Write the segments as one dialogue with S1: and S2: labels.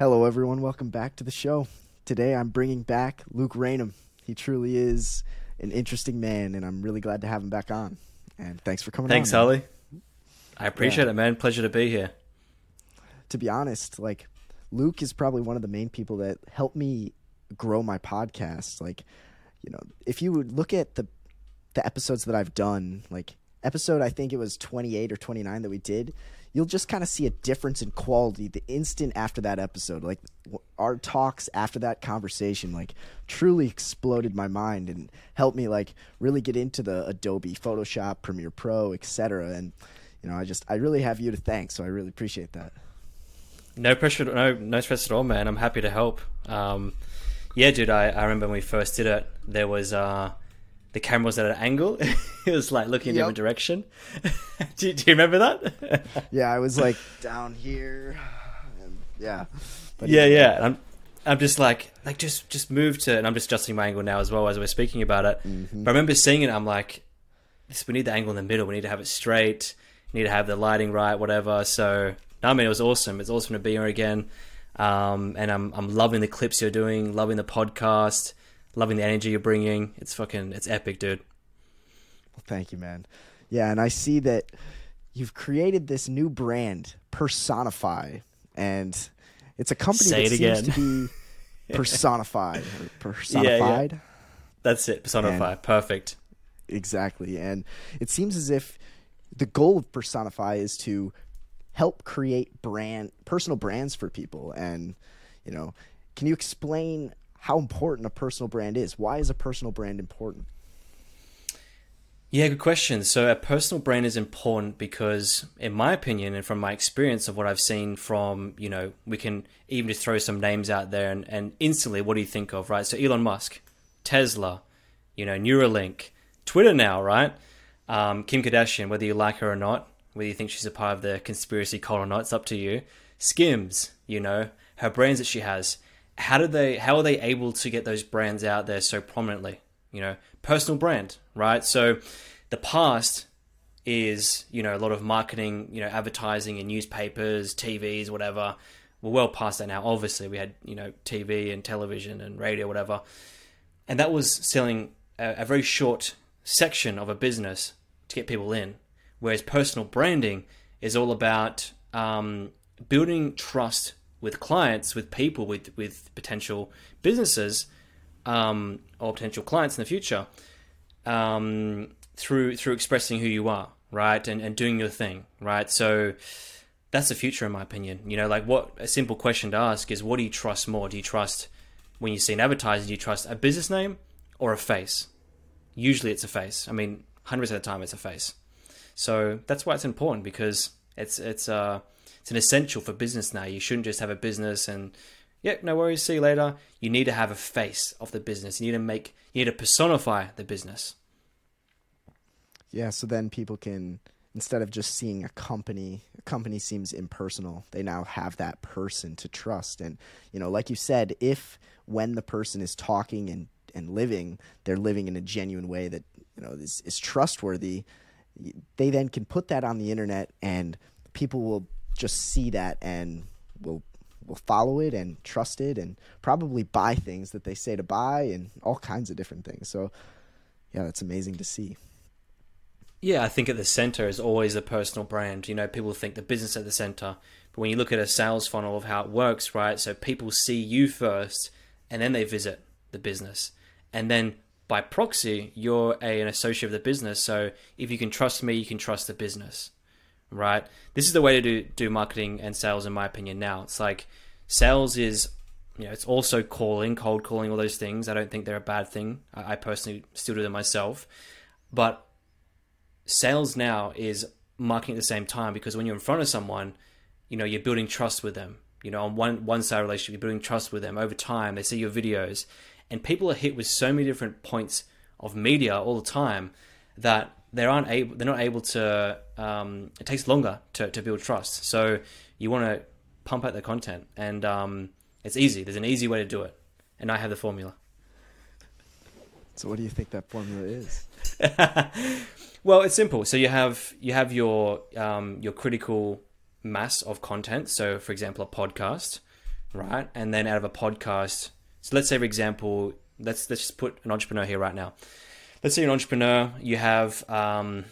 S1: Hello, everyone. Welcome back to the show. Today, I'm bringing back Luke Raynham. He truly is an interesting man, and I'm really glad to have him back on. And thanks for coming
S2: Thanks,
S1: on.
S2: Ollie. I appreciate
S1: Yeah.
S2: it, man. Pleasure to be here.
S1: To be honest, like Luke is probably one of the main people that helped me grow my podcast. Like, you know, if you would look at the the episodes that I've done, like episode I think it was 28 or 29 that we did, you'll just kind of see a difference in quality the instant after that episode. Like our talks after that conversation like truly exploded my mind and helped me like really get into the Adobe Photoshop, Premiere Pro, etc. And you know, I just I really have you to thank, so I really appreciate that.
S2: No pressure, no no stress at all, man. I'm happy to help. Um, yeah, dude. I, I remember when we first did it. There was uh, the camera was at an angle. it was like looking in a different direction. do, do you remember that?
S1: Yeah, I was like down here. And, yeah. But
S2: yeah, yeah. And I'm I'm just like like just just move to, and I'm just adjusting my angle now as well as we're speaking about it.
S1: Mm-hmm.
S2: But I remember seeing it. I'm like, this. We need the angle in the middle. We need to have it straight. We need to have the lighting right. Whatever. So no, I mean, it was awesome. It's awesome to be here again. Um, and I'm I'm loving the clips you're doing, loving the podcast, loving the energy you're bringing. It's fucking it's epic, dude.
S1: Well, thank you, man. Yeah, and I see that you've created this new brand, Personify, and it's a company
S2: Say
S1: that seems to be personified. personified.
S2: That's it. Personify. Perfect.
S1: Exactly. And it seems as if the goal of Personify is to help create brand personal brands for people and you know, can you explain how important a personal brand is? Why is a personal brand important?
S2: Yeah, good question. So, a personal brand is important because, in my opinion, and from my experience of what I've seen from, you know, we can even just throw some names out there and, and instantly, what do you think of, right? So, Elon Musk, Tesla, you know, Neuralink, Twitter now, right? Um, Kim Kardashian, whether you like her or not, whether you think she's a part of the conspiracy cult or not, it's up to you. Skims, you know, her brands that she has. How do they? How are they able to get those brands out there so prominently? You know, personal brand, right? So, the past is you know a lot of marketing, you know, advertising in newspapers, TVs, whatever. We're well past that now. Obviously, we had you know TV and television and radio, whatever, and that was selling a, a very short section of a business to get people in. Whereas personal branding is all about um, building trust with clients, with people, with with potential businesses, um, or potential clients in the future, um, through through expressing who you are, right, and and doing your thing, right. So that's the future, in my opinion. You know, like what a simple question to ask is, what do you trust more? Do you trust when you see an advertiser? Do you trust a business name or a face? Usually, it's a face. I mean, hundred percent of the time, it's a face. So that's why it's important because it's it's uh it's an essential for business now. You shouldn't just have a business and yeah, no worries, see you later. You need to have a face of the business. You need to make you need to personify the business.
S1: Yeah, so then people can instead of just seeing a company, a company seems impersonal. They now have that person to trust and you know, like you said, if when the person is talking and and living, they're living in a genuine way that, you know, is is trustworthy, they then can put that on the internet and people will just see that and will will follow it and trust it and probably buy things that they say to buy and all kinds of different things. So yeah, that's amazing to see.
S2: Yeah, I think at the center is always a personal brand. You know, people think the business at the center, but when you look at a sales funnel of how it works, right? So people see you first, and then they visit the business, and then by proxy, you're a, an associate of the business. So if you can trust me, you can trust the business, right? This is the way to do do marketing and sales, in my opinion. Now it's like sales is, you know, it's also calling, cold calling, all those things. I don't think they're a bad thing. I, I personally still do them myself, but sales now is marketing at the same time because when you're in front of someone, you know, you're building trust with them. You know, on one one side relationship, you're building trust with them over time. They see your videos, and people are hit with so many different points of media all the time that they aren't able. They're not able to. Um, it takes longer to to build trust. So you want to pump out the content, and um, it's easy. There's an easy way to do it, and I have the formula.
S1: So what do you think that formula is?
S2: well, it's simple. So you have you have your um, your critical mass of content. So, for example, a podcast. right? And then out of a podcast, so let's say for example, let's let's just put an entrepreneur here right now. Let's say you're an entrepreneur, you have, um,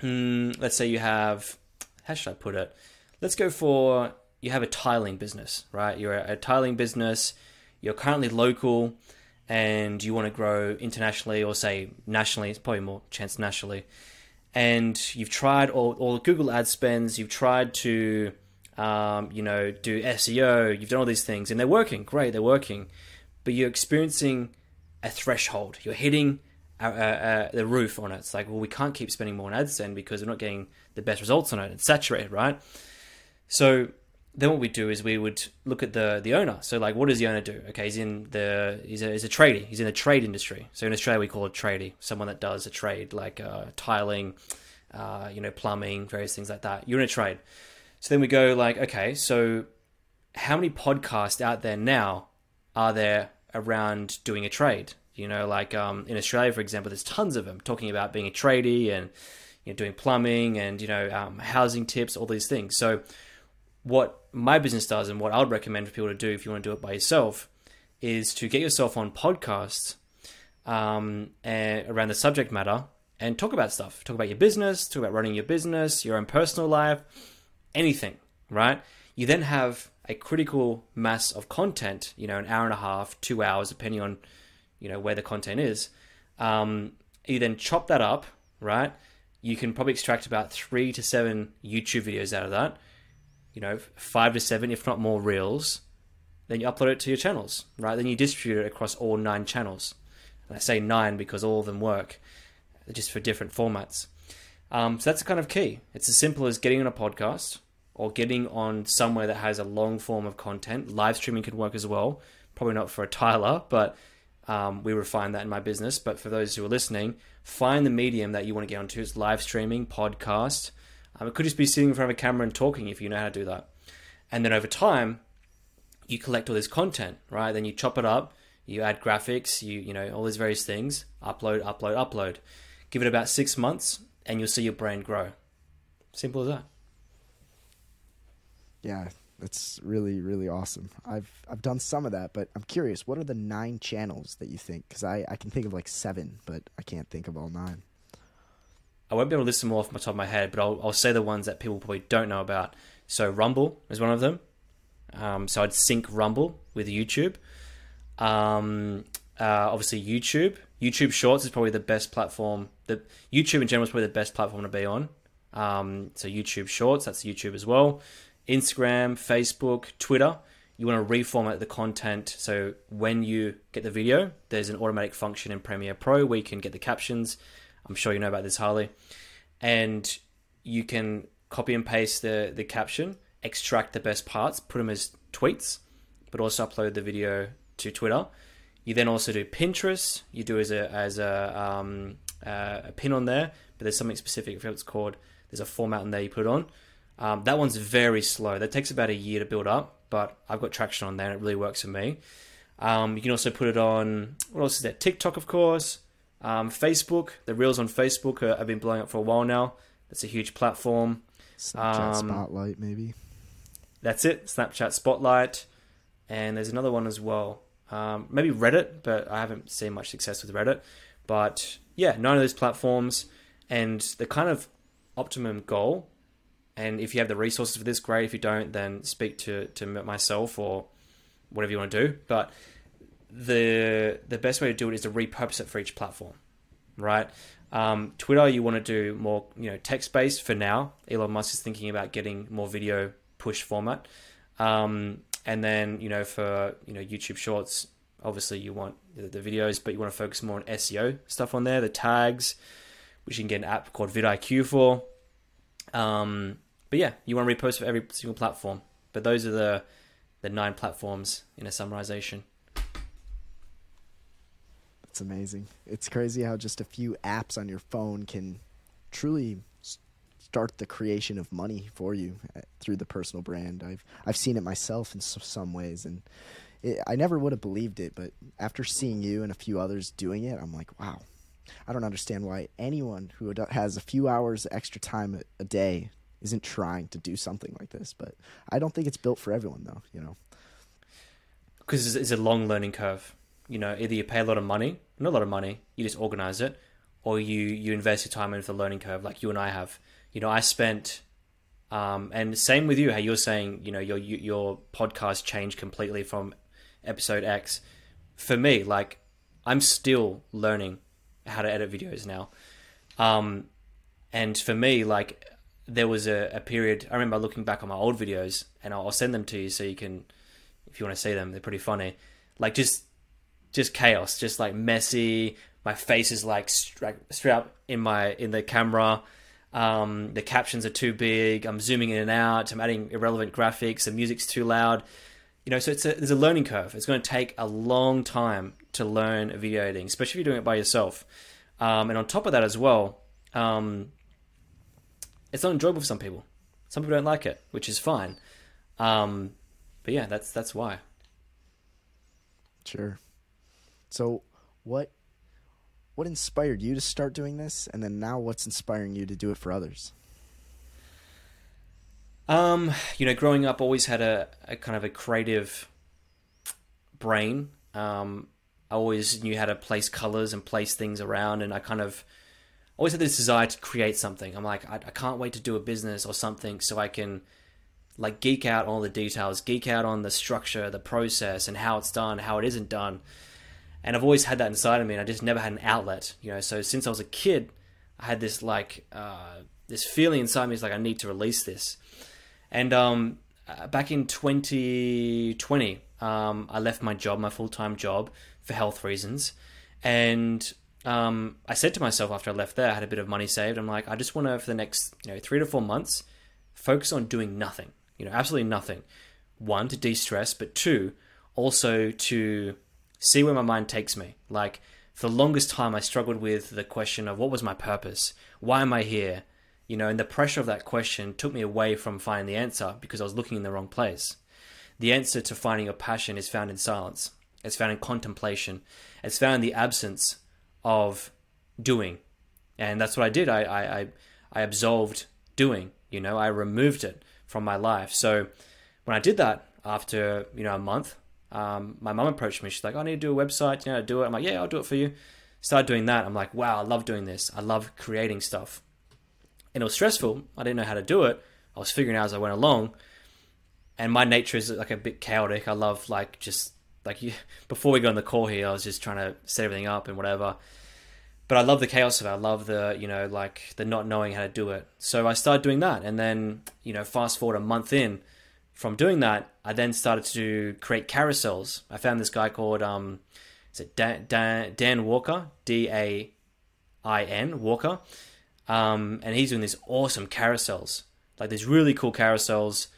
S2: mm, let's say you have, how should I put it? Let's go for you have a tiling business, right? You're a, a tiling business. You're currently local, and you want to grow internationally or say nationally. It's probably more chance nationally. And you've tried all, all the Google ad spends. You've tried to, um, you know, do SEO. You've done all these things, and they're working. Great, they're working. But you're experiencing a threshold. You're hitting uh, uh, uh, the roof on it. It's like, well, we can't keep spending more on ad spend because we're not getting the best results on it. It's saturated, right? So then what we do is we would look at the the owner. So like, what does the owner do? Okay, he's in the he's a, he's a tradie. He's in the trade industry. So in Australia we call it tradie, someone that does a trade like uh, tiling, uh, you know, plumbing, various things like that. You're in a trade. So then we go like, okay, so how many podcasts out there now are there around doing a trade? You know, like um, in Australia, for example, there's tons of them talking about being a tradie and you know doing plumbing and you know um, housing tips, all these things. So what my business does and what I would recommend for people to do if you want to do it by yourself is to get yourself on podcasts um, around the subject matter and talk about stuff. Talk about your business, talk about running your business, your own personal life, anything, right? You then have a critical mass of content, you know, an hour and a half, two hours, depending on, you know, where the content is. Um, you then chop that up, right? You can probably extract about three to seven YouTube videos out of that you know, five to seven, if not more, reels. Then you upload it to your channels, right? Then you distribute it across all nine channels. And I say nine because all of them work, just for different formats. Um, so that's kind of key. It's as simple as getting on a podcast or getting on somewhere that has a long form of content. Live streaming can work as well. Probably not for a tiler, but um, we refine that in my business. But for those who are listening, find the medium that you want to get onto. It's live streaming, podcast, um, it could just be sitting in front of a camera and talking if you know how to do that. And then over time, you collect all this content, right? Then you chop it up, you add graphics, you you know all these various things, upload, upload, upload. Give it about six months, and you'll see your brand grow. Simple as that.
S1: Yeah, that's really really awesome. I've I've done some of that, but I'm curious. What are the nine channels that you think? Because I I can think of like seven, but I can't think of all nine.
S2: I won't be able to list them all off my top of my head, but I'll, I'll say the ones that people probably don't know about. So Rumble is one of them. Um, so I'd sync Rumble with YouTube. Um, uh, obviously YouTube. YouTube Shorts is probably the best platform. The YouTube in general is probably the best platform to be on. Um, so YouTube Shorts, that's YouTube as well. Instagram, Facebook, Twitter. You want to reformat the content. So when you get the video, there's an automatic function in Premiere Pro where you can get the captions I'm sure you know about this, Harley. And you can copy and paste the, the caption, extract the best parts, put them as tweets, but also upload the video to Twitter. You then also do Pinterest. You do as a as a, um, uh, a pin on there, but there's something specific. for what it's called. There's a format in there you put on. Um, that one's very slow. That takes about a year to build up, but I've got traction on that. and it really works for me. Um, you can also put it on what else is that? TikTok, of course. Um, Facebook, the reels on Facebook are, have been blowing up for a while now. That's a huge platform.
S1: Snapchat um, Spotlight, maybe.
S2: That's it. Snapchat Spotlight, and there's another one as well. Um, maybe Reddit, but I haven't seen much success with Reddit. But yeah, none of those platforms, and the kind of optimum goal. And if you have the resources for this, great. If you don't, then speak to to myself or whatever you want to do. But the the best way to do it is to repurpose it for each platform, right? Um, Twitter, you want to do more, you know, text based for now. Elon Musk is thinking about getting more video push format, um, and then you know for you know YouTube Shorts, obviously you want the, videos, but you want to focus more on SEO stuff on there, the tags, which you can get an app called vidIQ for. Um, but yeah, you want to repost for every single platform. But those are the the nine platforms in a summarization.
S1: It's amazing. It's crazy how just a few apps on your phone can truly start the creation of money for you uh, through the personal brand. I've I've seen it myself in some ways, and it, I never would have believed it. But after seeing you and a few others doing it, I'm like, wow. I don't understand why anyone who has a few hours extra time a day isn't trying to do something like this. But I don't think it's built for everyone, though. You know.
S2: because it's, a long learning curve. You know, either you pay a lot of money, not a lot of money, you just organize it, or you you invest your time into the learning curve, like you and I have. You know, I spent, um, and same with you. How you're saying, you know, your your podcast changed completely from episode X. For me, like I'm still learning how to edit videos now. Um, and for me, like there was a, a, period. I remember looking back on my old videos, and I'll, I'll, send them to you so you can, if you want to see them, they're pretty funny. Like just, just chaos, just like messy. My face is like straight, straight up in my in the camera. Um, the captions are too big. I'm zooming in and out. I'm adding irrelevant graphics. The music's too loud. You know, so it's a, there's a learning curve. It's going to take a long time to learn video editing, especially if you're doing it by yourself. Um, and on top of that as well, um, it's not enjoyable for some people. Some people don't like it, which is fine. Um, but yeah, that's that's why.
S1: Sure. So, what what inspired you to start doing this, and then now what's inspiring you to do it for others?
S2: Um, you know, growing up, always had a, a kind of a creative brain. Um, I always knew how to place colors and place things around, and I kind of always had this desire to create something. I'm like, I, I can't wait to do a business or something so I can like geek out on all the details, geek out on the structure, the process, and how it's done, how it isn't done. And I've always had that inside of me, and I just never had an outlet, you know. So since I was a kid, I had this like uh, this feeling inside me, is like I need to release this. And um, uh, back in 2020, um, I left my job, my full time job, for health reasons. And um, I said to myself after I left there, I had a bit of money saved. I'm like, I just want to, for the next you know three to four months, focus on doing nothing. You know, absolutely nothing. One to de-stress, but two, also to see where my mind takes me. Like for the longest time, I struggled with the question of what was my purpose? Why am I here? You know, and the pressure of that question took me away from finding the answer because I was looking in the wrong place. The answer to finding your passion is found in silence. It's found in contemplation. It's found in the absence of doing. And that's what I did. I, I, I absolved doing, you know, I removed it from my life. So when I did that after, you know, a month, um, my mum approached me. She's like, I need to do a website, you know, do it. I'm like, yeah, I'll do it for you. Started doing that. I'm like, wow, I love doing this. I love creating stuff. And it was stressful. I didn't know how to do it. I was figuring out as I went along. And my nature is like a bit chaotic. I love like just like you, before we got on the call here, I was just trying to set everything up and whatever. But I love the chaos of it. I love the you know like the not knowing how to do it. So I started doing that, and then you know fast forward a month in from doing that, I then started to create carousels. I found this guy called um, is it Dan, Dan, Dain Walker, D A I N Walker, um, and he's doing these awesome carousels, like these really cool carousels.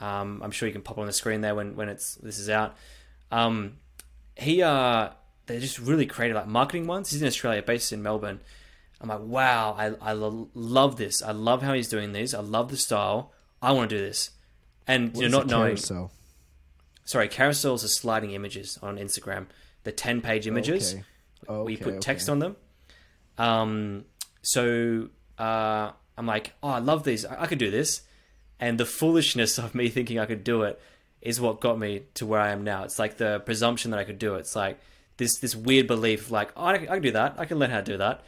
S2: Um, I'm sure you can pop on the screen there when when it's this is out. Um, he uh, they're just really creative, like marketing ones. He's in Australia, based in Melbourne. I'm like, wow, I I love this. I love how he's doing these. I love the style. I want to do this. And what you're not knowing. Carousel? Sorry, carousels are sliding images on Instagram. The ten page images okay. Okay, where you put text on them. Um, so uh, I'm like, oh, I love these. I, I could do this. And the foolishness of me thinking I could do it is what got me to where I am now. It's like the presumption that I could do it. It's like this this weird belief, like oh, I, I can do that. I can learn how to do that.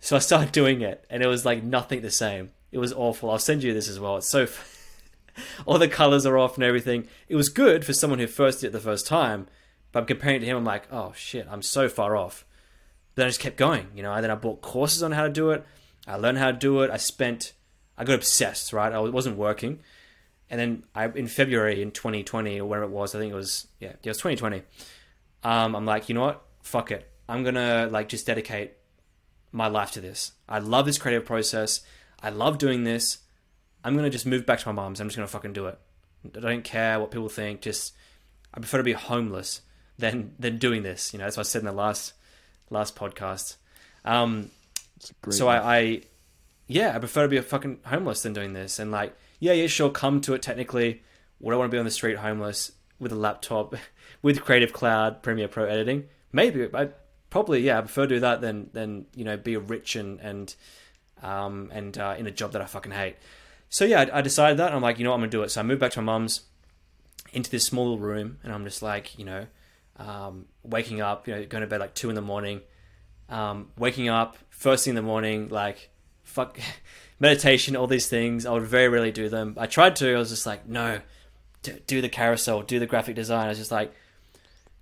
S2: So I started doing it, and it was like nothing the same. It was awful. I'll send you this as well. It's so all the colors are off and everything. It was good for someone who first did it the first time, but I'm comparing it to him. I'm like, oh shit, I'm so far off. But Then I just kept going, you know. And then I bought courses on how to do it. I learned how to do it. I spent, I got obsessed. Right, I wasn't working and then I in February in 2020 or whatever it was, I think it was yeah, it was 2020. Um, I'm like, you know what? Fuck it. I'm gonna like just dedicate my life to this. I love this creative process. I love doing this. I'm gonna just move back to my mom's. I'm just gonna fucking do it. I don't care what people think. Just I prefer to be homeless than than doing this. You know, that's what I said in the last last podcast. Um, so I, I, yeah, I prefer to be a fucking homeless than doing this. And like, yeah, yeah, sure, come to it technically. Would I want to be on the street homeless with a laptop with Creative Cloud Premiere Pro editing? Maybe. I probably yeah, I prefer to do that than than you know be rich and and um and uh, in a job that I fucking hate. So yeah, I, I decided that. I'm like, you know, what, I'm gonna do it. So I moved back to my mum's into this small room, and I'm just like, you know, um, waking up, you know, going to bed like two in the morning, um, waking up first thing in the morning, like fuck meditation, all these things. I would very rarely do them. I tried to. I was just like, no, do the carousel, do the graphic design. I was just like,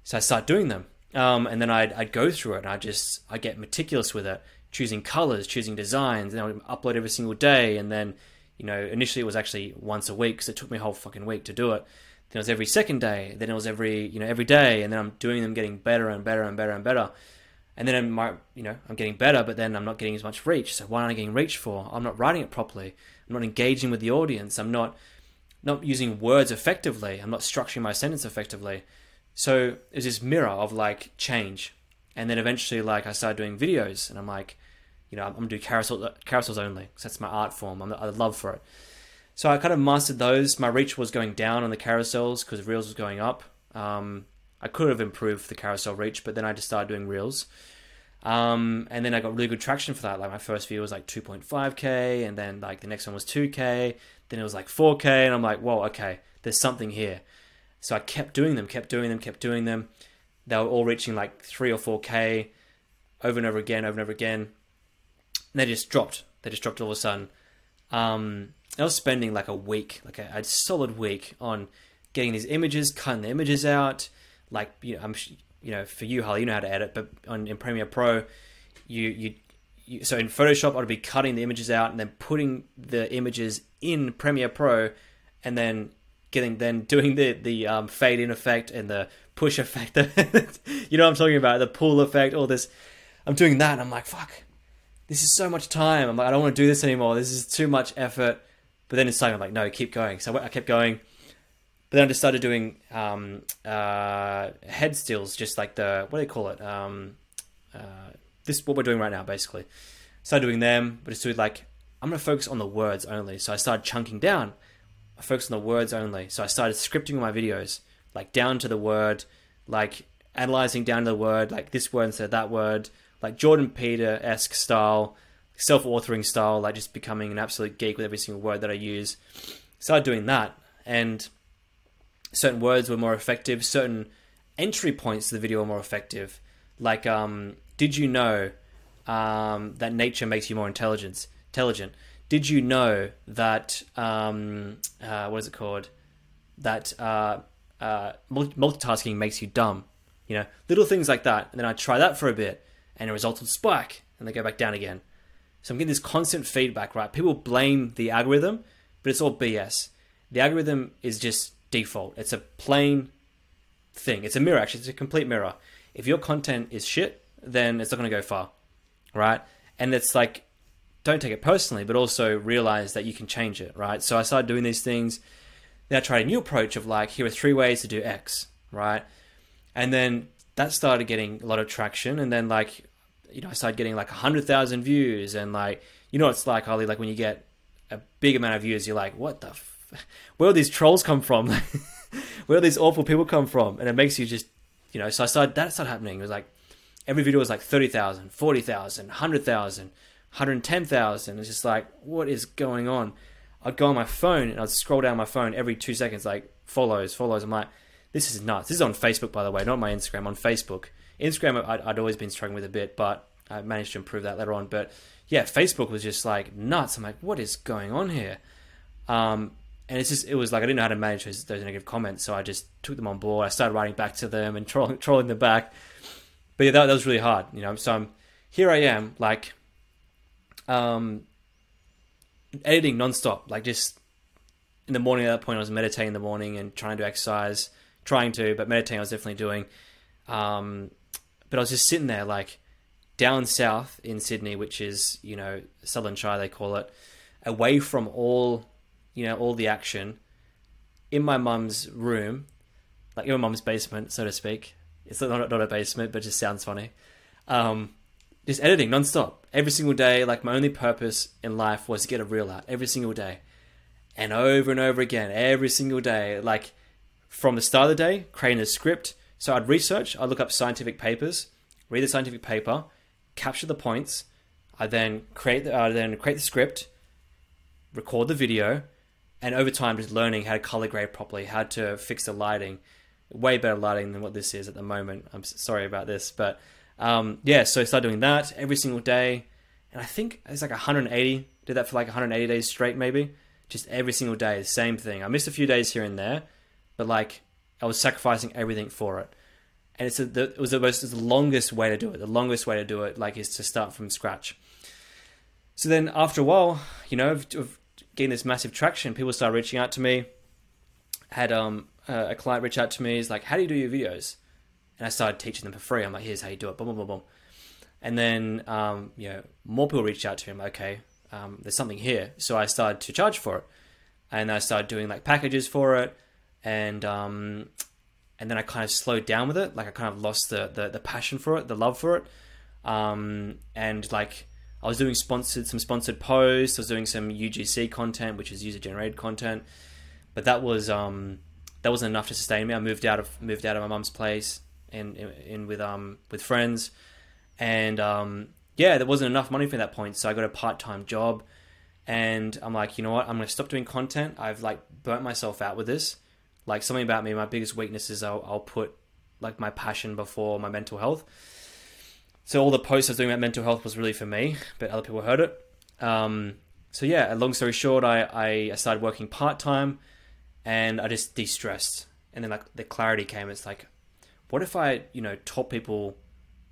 S2: so I start doing them, um, and then I'd, I'd go through it, and I just I get meticulous with it, choosing colors, choosing designs, and I would upload every single day, and then you know initially it was actually once a week because it took me a whole fucking week to do it. Then it was every second day, then it was every you know every day, and then I'm doing them, getting better and better and better and better. And then my, you know, I'm getting better, but then I'm not getting as much reach. So why am I getting reach for? I'm not writing it properly. I'm not engaging with the audience. I'm not not using words effectively. I'm not structuring my sentence effectively. So it's this mirror of like change. And then eventually, like I started doing videos, and I'm like, you know, I'm gonna do carousel, carousels only because that's my art form. I'm, I love for it. So I kind of mastered those. My reach was going down on the carousels because reels was going up. Um, I could have improved the carousel reach, but then I just started doing reels. Um, and then I got really good traction for that. Like my first video was like 2.5k, and then like the next one was 2k, then it was like 4k, and I'm like, whoa, okay, there's something here. So I kept doing them, kept doing them, kept doing them. They were all reaching like three or 4k over and over again, over and over again. And they just dropped. They just dropped all of a sudden. Um, I was spending like a week, like a, a solid week, on getting these images, cutting the images out, like you know, I'm you know for you Harley, you know how to edit, but on in Premiere Pro, you you, you so in Photoshop I'd be cutting the images out and then putting the images in Premiere Pro, and then getting then doing the the um, fade in effect and the push effect. you know what I'm talking about? The pull effect, all this. I'm doing that, and I'm like, fuck, this is so much time. I'm like, I don't want to do this anymore. This is too much effort. But then it's like, I'm like, no, keep going. So I kept going but then I just started doing um, uh, head stills, just like the what do they call it? Um, uh, this what we're doing right now, basically. Started doing them, but it's like I'm gonna focus on the words only. So I started chunking down. I focused on the words only. So I started scripting my videos, like down to the word, like analyzing down to the word, like this word instead of that word, like Jordan Peter esque style, self authoring style, like just becoming an absolute geek with every single word that I use. Started doing that, and certain words were more effective, certain entry points to the video were more effective. Like, um, did you know um, that nature makes you more intelligent? Intelligent. Did you know that um, uh, what is it called? That uh, uh, multitasking makes you dumb. You know, little things like that. And then I try that for a bit, and it results in spike, and they go back down again. So I'm getting this constant feedback. Right? People blame the algorithm, but it's all BS. The algorithm is just default. It's a plain thing. It's a mirror, actually. It's a complete mirror. If your content is shit, then it's not going to go far, right? And it's like, don't take it personally, but also realize that you can change it, right? So I started doing these things. Then I tried a new approach of like, here are three ways to do X, right? And then that started getting a lot of traction. And then like, you know, I started getting like 100,000 views. And like, you know, it's like, Ollie, like when you get a big amount of views, you're like, what the where do these trolls come from? where do these awful people come from? And it makes you just, you know, so I started, that started happening. It was like, every video was like 30,000, 40,000, 100,000, 110,000. It's just like, what is going on? I'd go on my phone and I'd scroll down my phone every two seconds, like follows, follows. I'm like, this is nuts. This is on Facebook, by the way, not my Instagram, on Facebook. Instagram, I'd, I'd always been struggling with a bit, but I managed to improve that later on. But yeah, Facebook was just like nuts. I'm like, what is going on here? Um, and it's just it was like I didn't know how to manage those, those, negative comments, so I just took them on board. I started writing back to them and trolling, trolling them back. But yeah, that, that was really hard, you know. So I'm here. I am like, um, editing nonstop, like just in the morning. At that point, I was meditating in the morning and trying to exercise, trying to, but meditating I was definitely doing. Um, but I was just sitting there, like down south in Sydney, which is you know Sutherland Shire they call it, away from all you know, all the action in my mum's room, like in my mum's basement, so to speak. It's not, not a basement, but it just sounds funny. Um, just editing nonstop every single day. Like my only purpose in life was to get a reel out every single day, and over and over again, every single day. Like from the start of the day, creating a script. So I'd research, I'd look up scientific papers, read the scientific paper, capture the points. I then create the, uh, then create the script, record the video, and over time just learning how to color grade properly, how to fix the lighting, way better lighting than what this is at the moment. I'm sorry about this, but um, yeah, so I started doing that every single day, and I think it's like 180. Did that for like 180 days straight, maybe. Just every single day, the same thing. I missed a few days here and there, but like I was sacrificing everything for it. And it's a, the, it was the most the longest way to do it. The longest way to do it, like, is to start from scratch. So then, after a while, you know, of, of getting this massive traction, people started reaching out to me. Had um, a client reach out to me. He's like, "How do you do your videos?" And I started teaching them for free. I'm like, "Here's how you do it." Boom, boom, boom, boom. And then, um, you know, more people reached out to him. Okay, um, there's something here. So I started to charge for it, and I started doing like packages for it, and um, and then I kind of slowed down with it. Like I kind of lost the the, the passion for it, the love for it, um, and like I was doing sponsored some sponsored posts. I was doing some UGC content, which is user generated content, but that was um, that wasn't enough to sustain me. I moved out of moved out of my mum's place and in, with um with friends, and um, yeah, there wasn't enough money for that point. So I got a part time job, and I'm like, you know what? I'm gonna stop doing content. I've like burnt myself out with this. Like something about me, my biggest weakness is I'll, I'll put like my passion before my mental health so all the posts I was doing about mental health was really for me, but other people heard it. Um, so yeah, long story short, I, I started working part time, and I just de-stressed. And then like the clarity came. It's like, what if I you know taught people?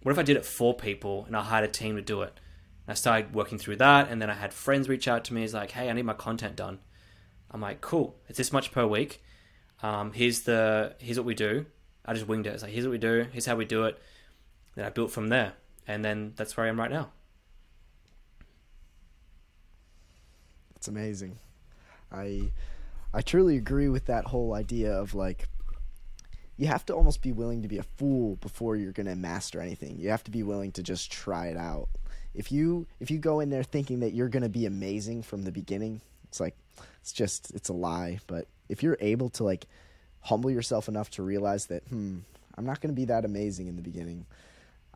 S2: What if I did it for people and I hired a team to do it? And I started working through that, and then I had friends reach out to me. It's like, hey, I need my content done. I'm like, cool. It's this much per week. Um, here's the here's what we do. I just winged it. It's like here's what we do. Here's how we do it. Then I built from there and then that's where I am right now.
S1: It's amazing. I I truly agree with that whole idea of like you have to almost be willing to be a fool before you're going to master anything. You have to be willing to just try it out. If you if you go in there thinking that you're going to be amazing from the beginning, it's like it's just it's a lie, but if you're able to like humble yourself enough to realize that hmm, I'm not going to be that amazing in the beginning.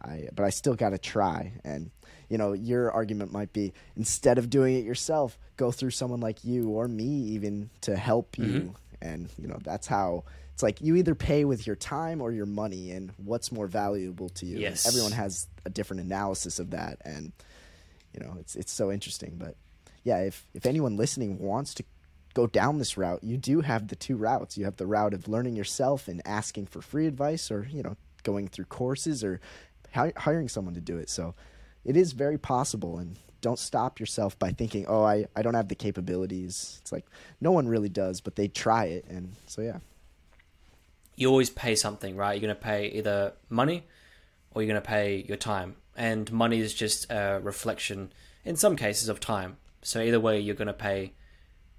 S1: I, but I still got to try. And you know, your argument might be instead of doing it yourself, go through someone like you or me even to help you. Mm-hmm. And you know, that's how it's like you either pay with your time or your money, and what's more valuable to you.
S2: Yes.
S1: Everyone has a different analysis of that, and you know, it's it's so interesting. But yeah, if if anyone listening wants to go down this route, you do have the two routes. You have the route of learning yourself and asking for free advice, or you know, going through courses or hiring someone to do it. So it is very possible. And don't stop yourself by thinking, oh, I, I don't have the capabilities. It's like no one really does, but they try it. And so, yeah.
S2: You always pay something, right? You're going to pay either money or you're going to pay your time. And money is just a reflection, in some cases, of time. So either way, you're going to pay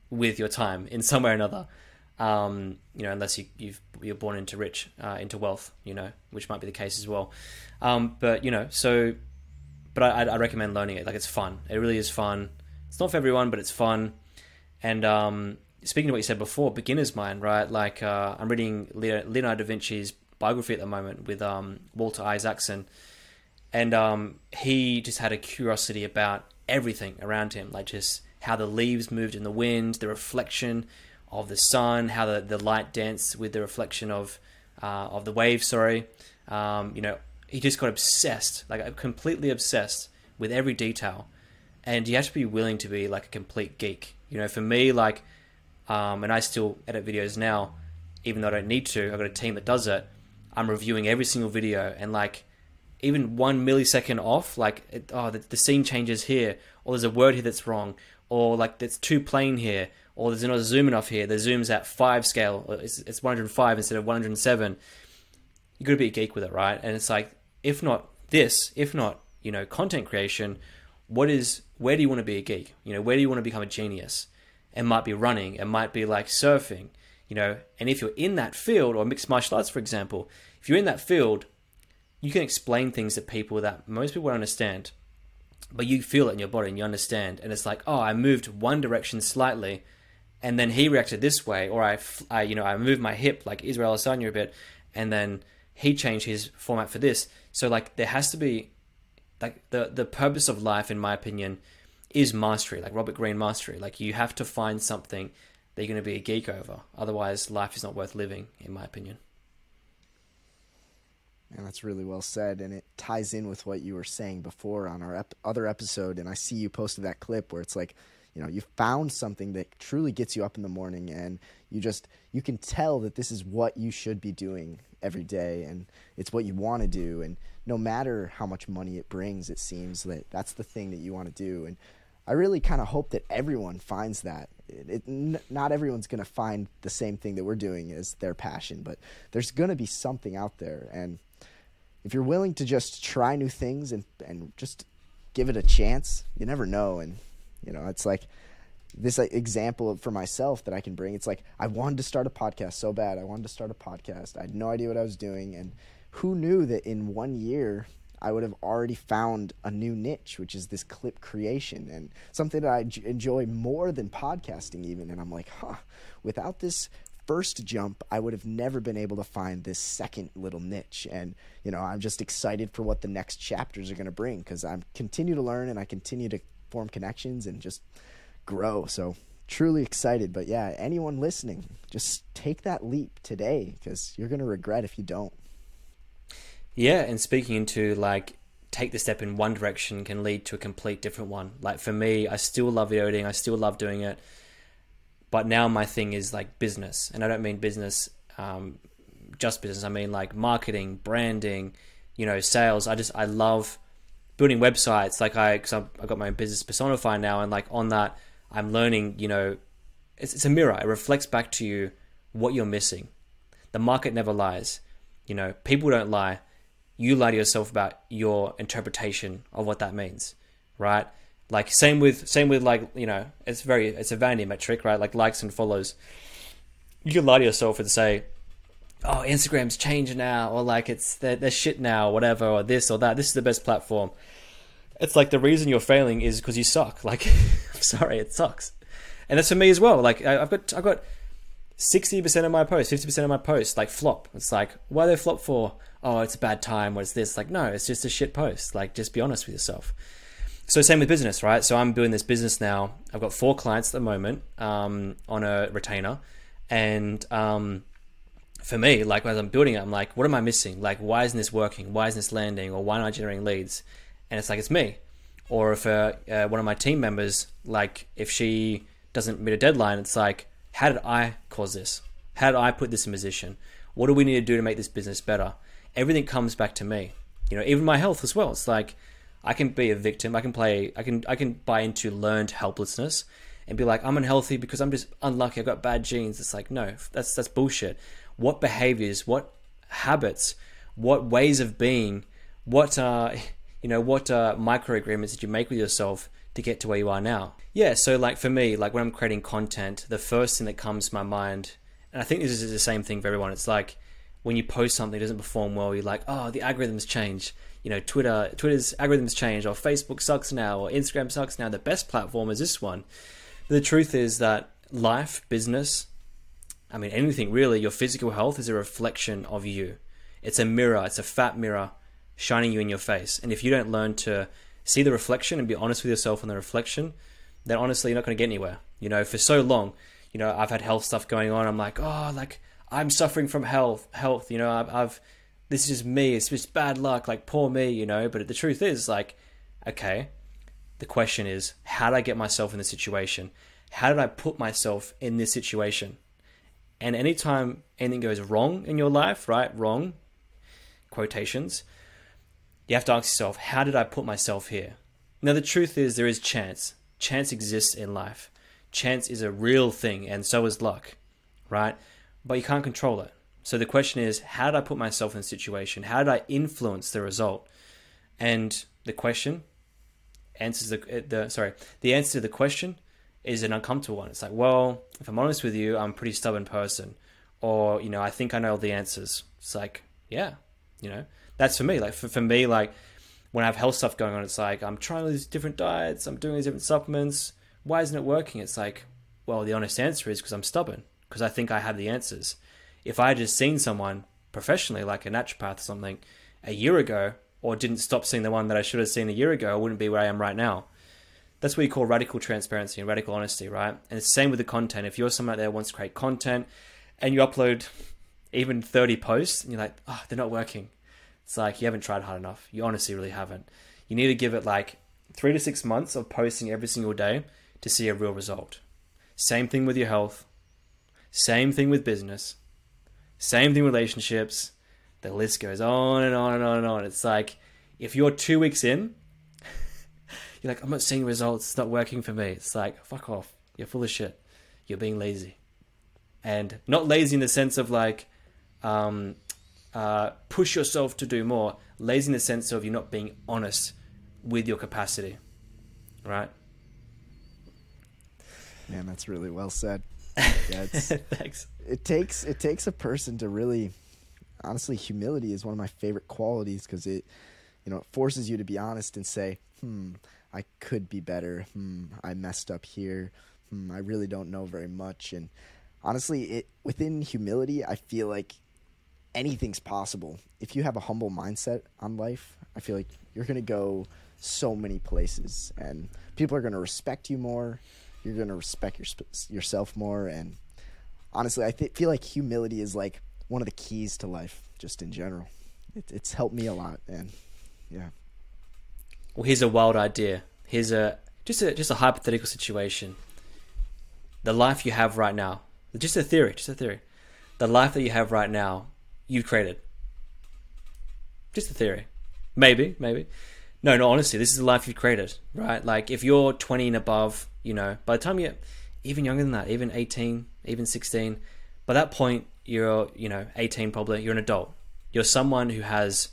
S2: with your time in some way or another um, you know, unless you, you are born into rich, uh, into wealth, you know, which might be the case as well. Um, but you know, so, but I, I recommend learning it. Like it's fun. It really is fun. It's not for everyone, but it's fun. And um, speaking of what you said before, beginner's mind, right? Like uh, I'm reading Leonardo da Vinci's biography at the moment with um, Walter Isaacson, and um, he just had a curiosity about everything around him, like just how the leaves moved in the wind, the reflection of the sun, how the, the light danced with the reflection of uh, of the wave. Sorry, um, you know, he just got obsessed, like completely obsessed with every detail. And you have to be willing to be like a complete geek. You know, for me, like, um, and I still edit videos now, even though I don't need to. I've got a team that does it. I'm reviewing every single video, and like, even one millisecond off, like, it, oh, the, the scene changes here, or there's a word here that's wrong, or like, that's too plain here, or there's not a zoom enough here. The zoom's at five scale. Uh, it's, it's 105 instead of 107. You got to be a geek with it, right? And it's like, if not this, if not you know content creation, what is where do you want to be a geek? You know, where do you want to become a genius? It might be running. It might be like surfing. You know, and if you're in that field, or mixed martial arts, for example, if you're in that field, you can explain things to people that most people won't understand but you feel it in your body and you understand and it's like oh i moved one direction slightly and then he reacted this way, or I, I you know, I moved my hip like Israel Adesanya a bit, and then he changed his format for this. So like there has to be like the the purpose of life, in my opinion, is mastery, like Robert Greene mastery. Like you have to find something that you're going to be a geek over. Otherwise, life is not worth living, in my opinion.
S1: And that's really well said, and it ties in with what you were saying before on our ep- other episode. And I see you posted that clip where it's like, you know, you found something that truly gets you up in the morning, and you just you can tell that this is what you should be doing every day, and it's what you want to do. And no matter how much money it brings, it seems that that's the thing that you want to do. And I really kind of hope that everyone finds that. It, it, n- not everyone's going to find the same thing that we're doing as their passion, but there's going to be something out there, and if you're willing to just try new things and and just give it a chance, you never know. And you know, it's like this like, example for myself that I can bring. It's like I wanted to start a podcast so bad. I wanted to start a podcast. I had no idea what I was doing, and who knew that in one year I would have already found a new niche, which is this clip creation and something that I enjoy more than podcasting, even. And I'm like, huh, without this first jump, I would have never been able to find this second little niche. And, you know, I'm just excited for what the next chapters are going to bring because I continue to learn and I continue to form connections and just grow. So, truly excited. But yeah, anyone listening, just take that leap today because you're going to regret if you don't.
S2: Yeah, and speaking into like take the step in one direction can lead to a complete different one. Like for me, I still love videoing, I still love doing it but now my thing is like business, and I don't mean business, um, just business. I mean like marketing, branding, you know, sales. I just I love building websites. Like I, because I've got my own business Personify now, and like on that, I'm learning. You know, it's, it's a mirror. It reflects back to you what you're missing. The market never lies. You know, people don't lie. You lie to yourself about your interpretation of what that means, right? Like same with same with like you know it's very it's a vanity metric right like likes and follows. You can lie to yourself and say, oh Instagram's changed now or like it's they're, they're shit now or whatever or this or that. This is the best platform. It's like the reason you're failing is because you suck. Like I'm sorry, it sucks, and that's for me as well. Like I, I've got I've got sixty percent of my posts, fifty percent of my posts like flop. It's like why they flop for? Oh, it's a bad time. What's this? Like no, it's just a shit post. Like just be honest with yourself so same with business, right? So I'm doing this business now. I've got four clients at the moment um, on a retainer, and um, for me, like as I'm building it, I'm like, what am I missing? Like, why isn't this working? Why isn't this landing? Or why am I generating leads? And it's like it's me. Or if uh, uh, one of my team members, like if she doesn't meet a deadline, it's like, how did I cause this? How did I put this in position? What do we need to do to make this business better? Everything comes back to me. You know, even my health as well. It's like I can be a victim. I can play. I can. I can buy into learned helplessness and be like, I'm unhealthy because I'm just unlucky. I've got bad genes. It's like, no, that's that's bullshit. What behaviors? What habits? What ways of being? What uh, you know? What uh, micro agreements did you make with yourself to get to where you are now? Yeah. So like for me, like when I'm creating content, the first thing that comes to my mind, and I think this is the same thing for everyone. It's like when you post something that doesn't perform well, you're like, oh, the algorithms change you know, Twitter, Twitter's algorithms change, or Facebook sucks now, or Instagram sucks now. The best platform is this one. But the truth is that life, business, I mean, anything really, your physical health is a reflection of you. It's a mirror, it's a fat mirror shining you in your face. And if you don't learn to see the reflection and be honest with yourself on the reflection, then honestly, you're not going to get anywhere. You know, for so long, you know, I've had health stuff going on. I'm like, oh, like I'm suffering from health, health. You know, I've, I've this is just me. It's just bad luck. Like poor me, you know. But the truth is, like, okay. The question is, how did I get myself in this situation? How did I put myself in this situation? And anytime anything goes wrong in your life, right? Wrong, quotations, you have to ask yourself, how did I put myself here? Now, the truth is, there is chance. Chance exists in life. Chance is a real thing, and so is luck, right? But you can't control it. So the question is, how did I put myself in a situation? How did I influence the result? And the question answers the, the sorry, the answer to the question is an uncomfortable one. It's like, well, if I'm honest with you, I'm a pretty stubborn person, or you know, I think I know all the answers. It's like, yeah, you know, that's for me. Like for, for me, like when I have health stuff going on, it's like I'm trying all these different diets, I'm doing these different supplements. Why isn't it working? It's like, well, the honest answer is because I'm stubborn, because I think I have the answers if I had just seen someone professionally, like a naturopath or something, a year ago, or didn't stop seeing the one that I should have seen a year ago, I wouldn't be where I am right now. That's what you call radical transparency and radical honesty, right? And it's the same with the content. If you're someone out there wants to create content and you upload even 30 posts and you're like, oh, they're not working. It's like you haven't tried hard enough. You honestly really haven't. You need to give it like three to six months of posting every single day to see a real result. Same thing with your health. Same thing with business. Same thing with relationships. The list goes on and on and on and on. It's like if you're two weeks in, you're like, I'm not seeing results. It's not working for me. It's like, fuck off. You're full of shit. You're being lazy. And not lazy in the sense of like, um, uh, push yourself to do more. Lazy in the sense of you're not being honest with your capacity. Right?
S1: Man, that's really well said. Yeah,
S2: Thanks.
S1: It takes it takes a person to really, honestly, humility is one of my favorite qualities because it, you know, it forces you to be honest and say, hmm, I could be better. Hmm, I messed up here. Hmm, I really don't know very much. And honestly, it within humility, I feel like anything's possible if you have a humble mindset on life. I feel like you're gonna go so many places, and people are gonna respect you more you're to respect your, yourself more and honestly i th- feel like humility is like one of the keys to life just in general it, it's helped me a lot and yeah
S2: well here's a wild idea. Here's a just a just a hypothetical situation. The life you have right now just a theory just a theory. The life that you have right now you've created. Just a theory. Maybe maybe. No no honestly this is the life you've created right? Like if you're 20 and above you know, by the time you're even younger than that, even 18, even 16, by that point, you're, you know, 18 probably, you're an adult. You're someone who has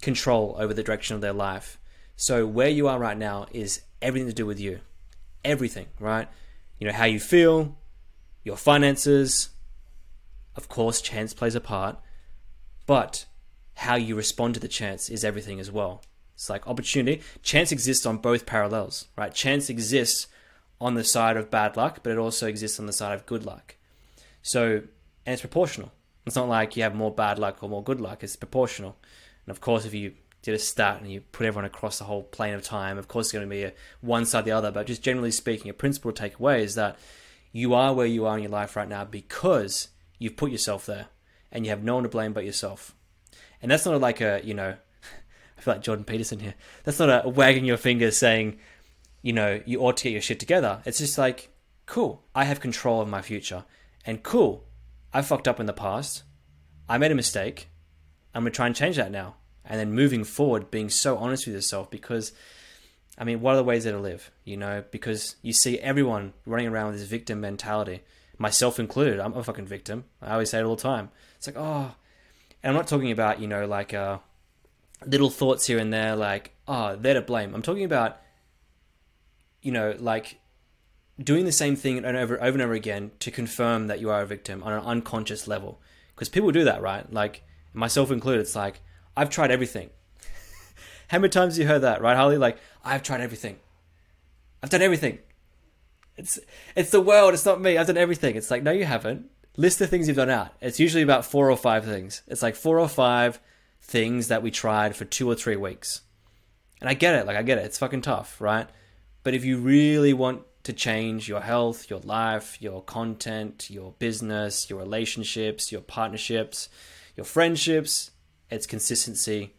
S2: control over the direction of their life. So where you are right now is everything to do with you. Everything, right? You know, how you feel, your finances, of course, chance plays a part, but how you respond to the chance is everything as well. It's like opportunity. Chance exists on both parallels, right? Chance exists on the side of bad luck, but it also exists on the side of good luck. So, and it's proportional. It's not like you have more bad luck or more good luck, it's proportional. And of course, if you did a stat and you put everyone across the whole plane of time, of course, it's going to be a one side or the other. But just generally speaking, a principle to take away is that you are where you are in your life right now because you've put yourself there and you have no one to blame but yourself. And that's not like a, you know, I feel like Jordan Peterson here. That's not a wagging your finger saying, you know, you ought to get your shit together. It's just like, cool, I have control of my future. And cool, I fucked up in the past. I made a mistake. I'm going to try and change that now. And then moving forward, being so honest with yourself because, I mean, what are the ways there to live? You know, because you see everyone running around with this victim mentality, myself included. I'm a fucking victim. I always say it all the time. It's like, oh, and I'm not talking about, you know, like uh, little thoughts here and there, like, oh, they're to blame. I'm talking about you know, like doing the same thing over, over and over again to confirm that you are a victim on an unconscious level. Because people do that, right? Like myself included. It's like I've tried everything. How many times you heard that, right, Harley? Like I've tried everything. I've done everything. It's it's the world. It's not me. I've done everything. It's like no, you haven't. List the things you've done out. It's usually about four or five things. It's like four or five things that we tried for two or three weeks. And I get it. Like I get it. It's fucking tough, right? But if you really want to change your health, your life, your content, your business, your relationships, your partnerships, your friendships, it's consistency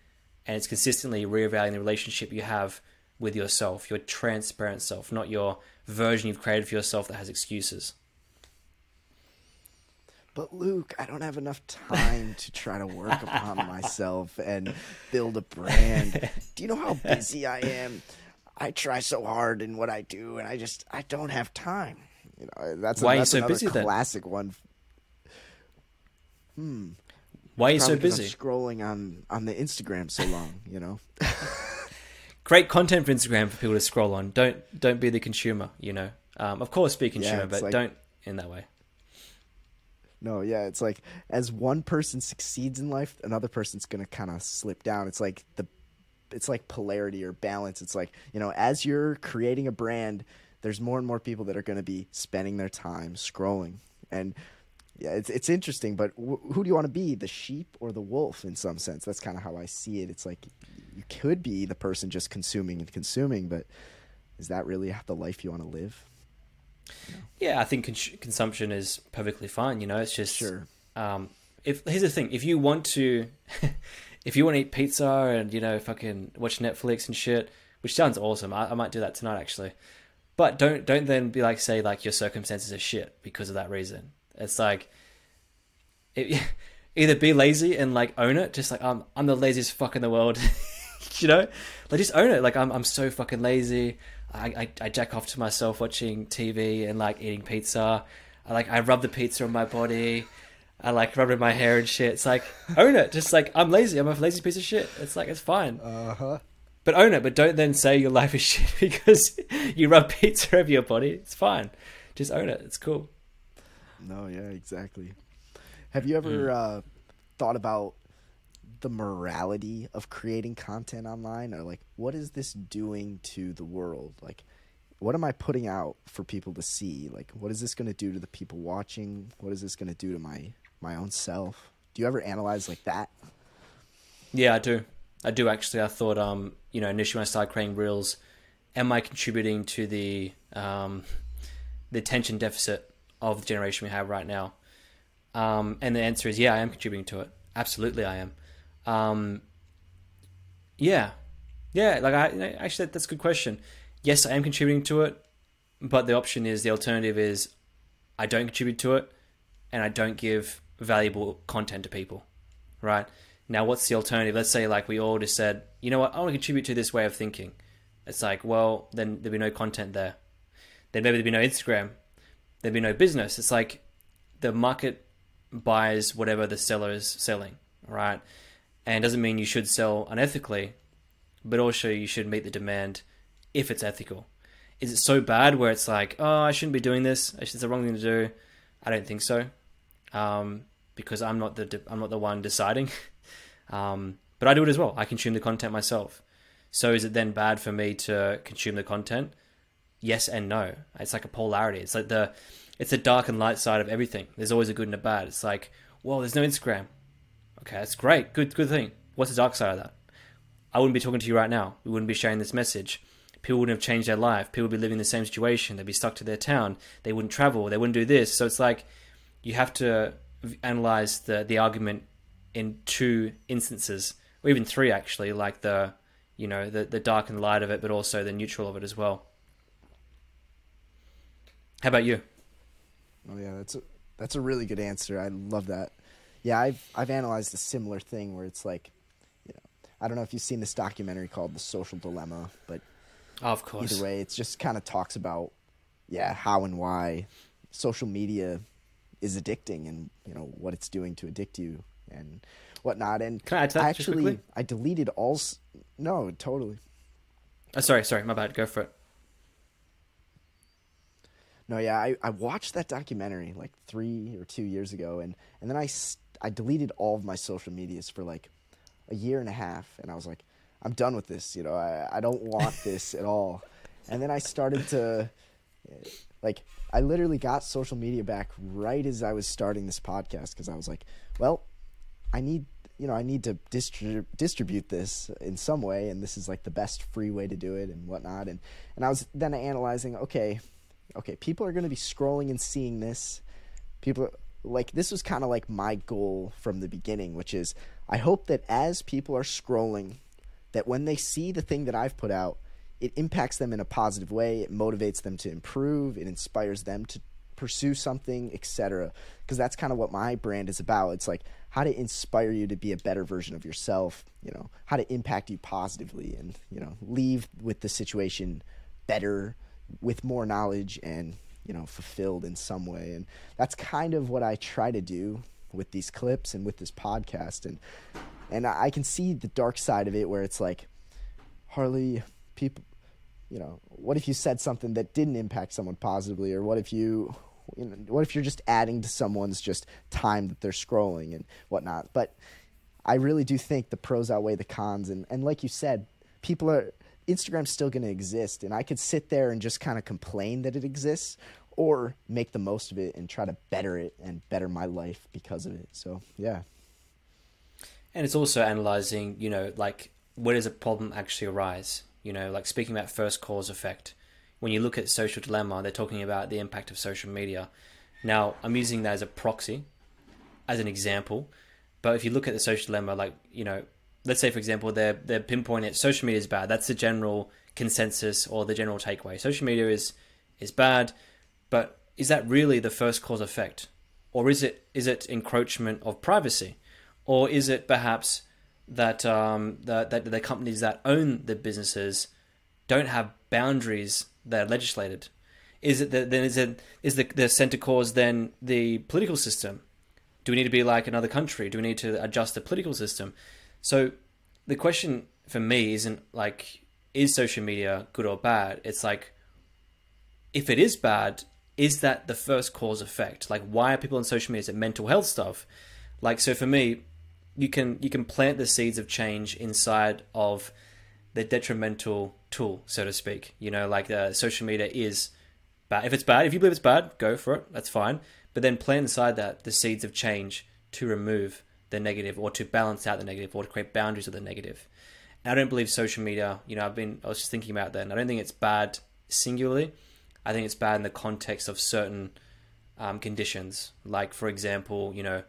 S2: and it's consistently reevaluating the relationship you have with yourself, your transparent self, not your version you've created for yourself that has excuses.
S1: But Luke, I don't have enough time to try to work upon myself and build a brand. Do you know how busy I am? I try so hard in what I do, and I just I don't have time. You know, that's
S2: why
S1: a,
S2: that's are you so busy.
S1: Classic
S2: then?
S1: one. Hmm.
S2: Why are you so busy?
S1: scrolling on on the Instagram so long. You know.
S2: Great content for Instagram for people to scroll on. Don't don't be the consumer. You know. Um, of course, be a consumer, yeah, but like, don't in that way.
S1: No, yeah, it's like as one person succeeds in life, another person's gonna kind of slip down. It's like the it's like polarity or balance. It's like you know, as you're creating a brand, there's more and more people that are going to be spending their time scrolling, and yeah, it's it's interesting. But wh- who do you want to be, the sheep or the wolf? In some sense, that's kind of how I see it. It's like you could be the person just consuming and consuming, but is that really the life you want to live?
S2: Yeah, I think cons- consumption is perfectly fine. You know, it's just
S1: Sure.
S2: um, if here's the thing: if you want to, if you want to eat pizza and you know fucking watch Netflix and shit, which sounds awesome, I, I might do that tonight actually. But don't don't then be like say like your circumstances are shit because of that reason. It's like it, either be lazy and like own it, just like I'm I'm the laziest fuck in the world, you know, like just own it. Like I'm I'm so fucking lazy. I, I, I jack off to myself watching TV and like eating pizza. I like I rub the pizza on my body. I like rub it in my hair and shit. It's like own it. Just like I'm lazy. I'm a lazy piece of shit. It's like it's fine.
S1: Uh huh.
S2: But own it. But don't then say your life is shit because you rub pizza over your body. It's fine. Just own it. It's cool.
S1: No, yeah, exactly. Have you ever uh, thought about the morality of creating content online, or like what is this doing to the world? Like, what am I putting out for people to see? Like, what is this going to do to the people watching? What is this going to do to my my own self? Do you ever analyze like that?
S2: Yeah, I do. I do actually. I thought, um, you know, initially when I started creating reels, am I contributing to the um, the attention deficit of the generation we have right now? Um, and the answer is yeah, I am contributing to it. Absolutely, I am. Um, yeah, yeah. Like I actually, that's a good question. Yes, I am contributing to it, but the option is the alternative is I don't contribute to it, and I don't give valuable content to people. Right now, what's the alternative? Let's say like we all just said, you know what, I want to contribute to this way of thinking. It's like, well, then there'd be no content there. Then maybe there'd be no Instagram. There'd be no business. It's like the market buys whatever the seller is selling, right? And doesn't mean you should sell unethically, but also you should meet the demand if it's ethical. Is it so bad where it's like, oh, I shouldn't be doing this. It's the wrong thing to do. I don't think so, um, because I'm not the I'm not the one deciding. um, but I do it as well. I consume the content myself. So is it then bad for me to consume the content? Yes and no. It's like a polarity. It's like the it's the dark and light side of everything. There's always a good and a bad. It's like, well, there's no Instagram. Okay, that's great. Good good thing. What's the dark side of that? I wouldn't be talking to you right now. We wouldn't be sharing this message. People wouldn't have changed their life. People would be living in the same situation. They'd be stuck to their town. They wouldn't travel. They wouldn't do this. So it's like you have to analyze the the argument in two instances, or even three actually, like the you know the the dark and light of it, but also the neutral of it as well. How about you?
S1: Oh yeah, that's a that's a really good answer. I love that. Yeah, I've I've analyzed a similar thing where it's like, you know, I don't know if you've seen this documentary called The Social Dilemma, but
S2: of course.
S1: either way, it just kind of talks about, yeah, how and why social media is addicting and you know what it's doing to addict you and whatnot. And
S2: Can I add to that just
S1: actually? I deleted all. No, totally.
S2: Oh, sorry, sorry, my bad. Go for it.
S1: No, yeah, I, I watched that documentary like three or two years ago, and, and then I I deleted all of my social medias for like a year and a half, and I was like, I'm done with this, you know, I, I don't want this at all. And then I started to, eh, like, I literally got social media back right as I was starting this podcast because I was like, well, I need, you know, I need to distri- distribute this in some way, and this is like the best free way to do it and whatnot. And and I was then analyzing, okay, okay, people are going to be scrolling and seeing this. People like this was kind of like my goal from the beginning, which is I hope that as people are scrolling, that when they see the thing that I've put out, it impacts them in a positive way. It motivates them to improve. It inspires them to pursue something, etc. Because that's kind of what my brand is about. It's like how to inspire you to be a better version of yourself. You know, how to impact you positively, and you know, leave with the situation better, with more knowledge, and you know, fulfilled in some way. And that's kind of what I try to do with these clips and with this podcast. And and I can see the dark side of it, where it's like, Harley, people you know, what if you said something that didn't impact someone positively, or what if you, you know, what if you're just adding to someone's just time that they're scrolling and whatnot? But I really do think the pros outweigh the cons, and and like you said, people are Instagram's still going to exist, and I could sit there and just kind of complain that it exists, or make the most of it and try to better it and better my life because of it. So yeah,
S2: And it's also analyzing, you know, like where does a problem actually arise? You know, like speaking about first cause effect. when you look at social dilemma, they're talking about the impact of social media. Now, I'm using that as a proxy, as an example. But if you look at the social dilemma, like you know, let's say for example, they're they're pinpointing it. Social media is bad. That's the general consensus or the general takeaway. Social media is is bad, but is that really the first cause effect, or is it is it encroachment of privacy, or is it perhaps that um, that that the companies that own the businesses don't have boundaries that are legislated? Is it then is it is the the center cause then the political system? Do we need to be like another country? Do we need to adjust the political system? So the question for me isn't like is social media good or bad? It's like if it is bad, is that the first cause effect? Like why are people on social media? Is it mental health stuff? Like so for me, you can you can plant the seeds of change inside of the detrimental tool, so to speak. You know, like uh, social media is bad. If it's bad, if you believe it's bad, go for it. That's fine. But then plant inside that the seeds of change to remove the negative or to balance out the negative or to create boundaries of the negative. And I don't believe social media, you know, I've been, I was just thinking about that and I don't think it's bad singularly. I think it's bad in the context of certain um, conditions. Like, for example, you know,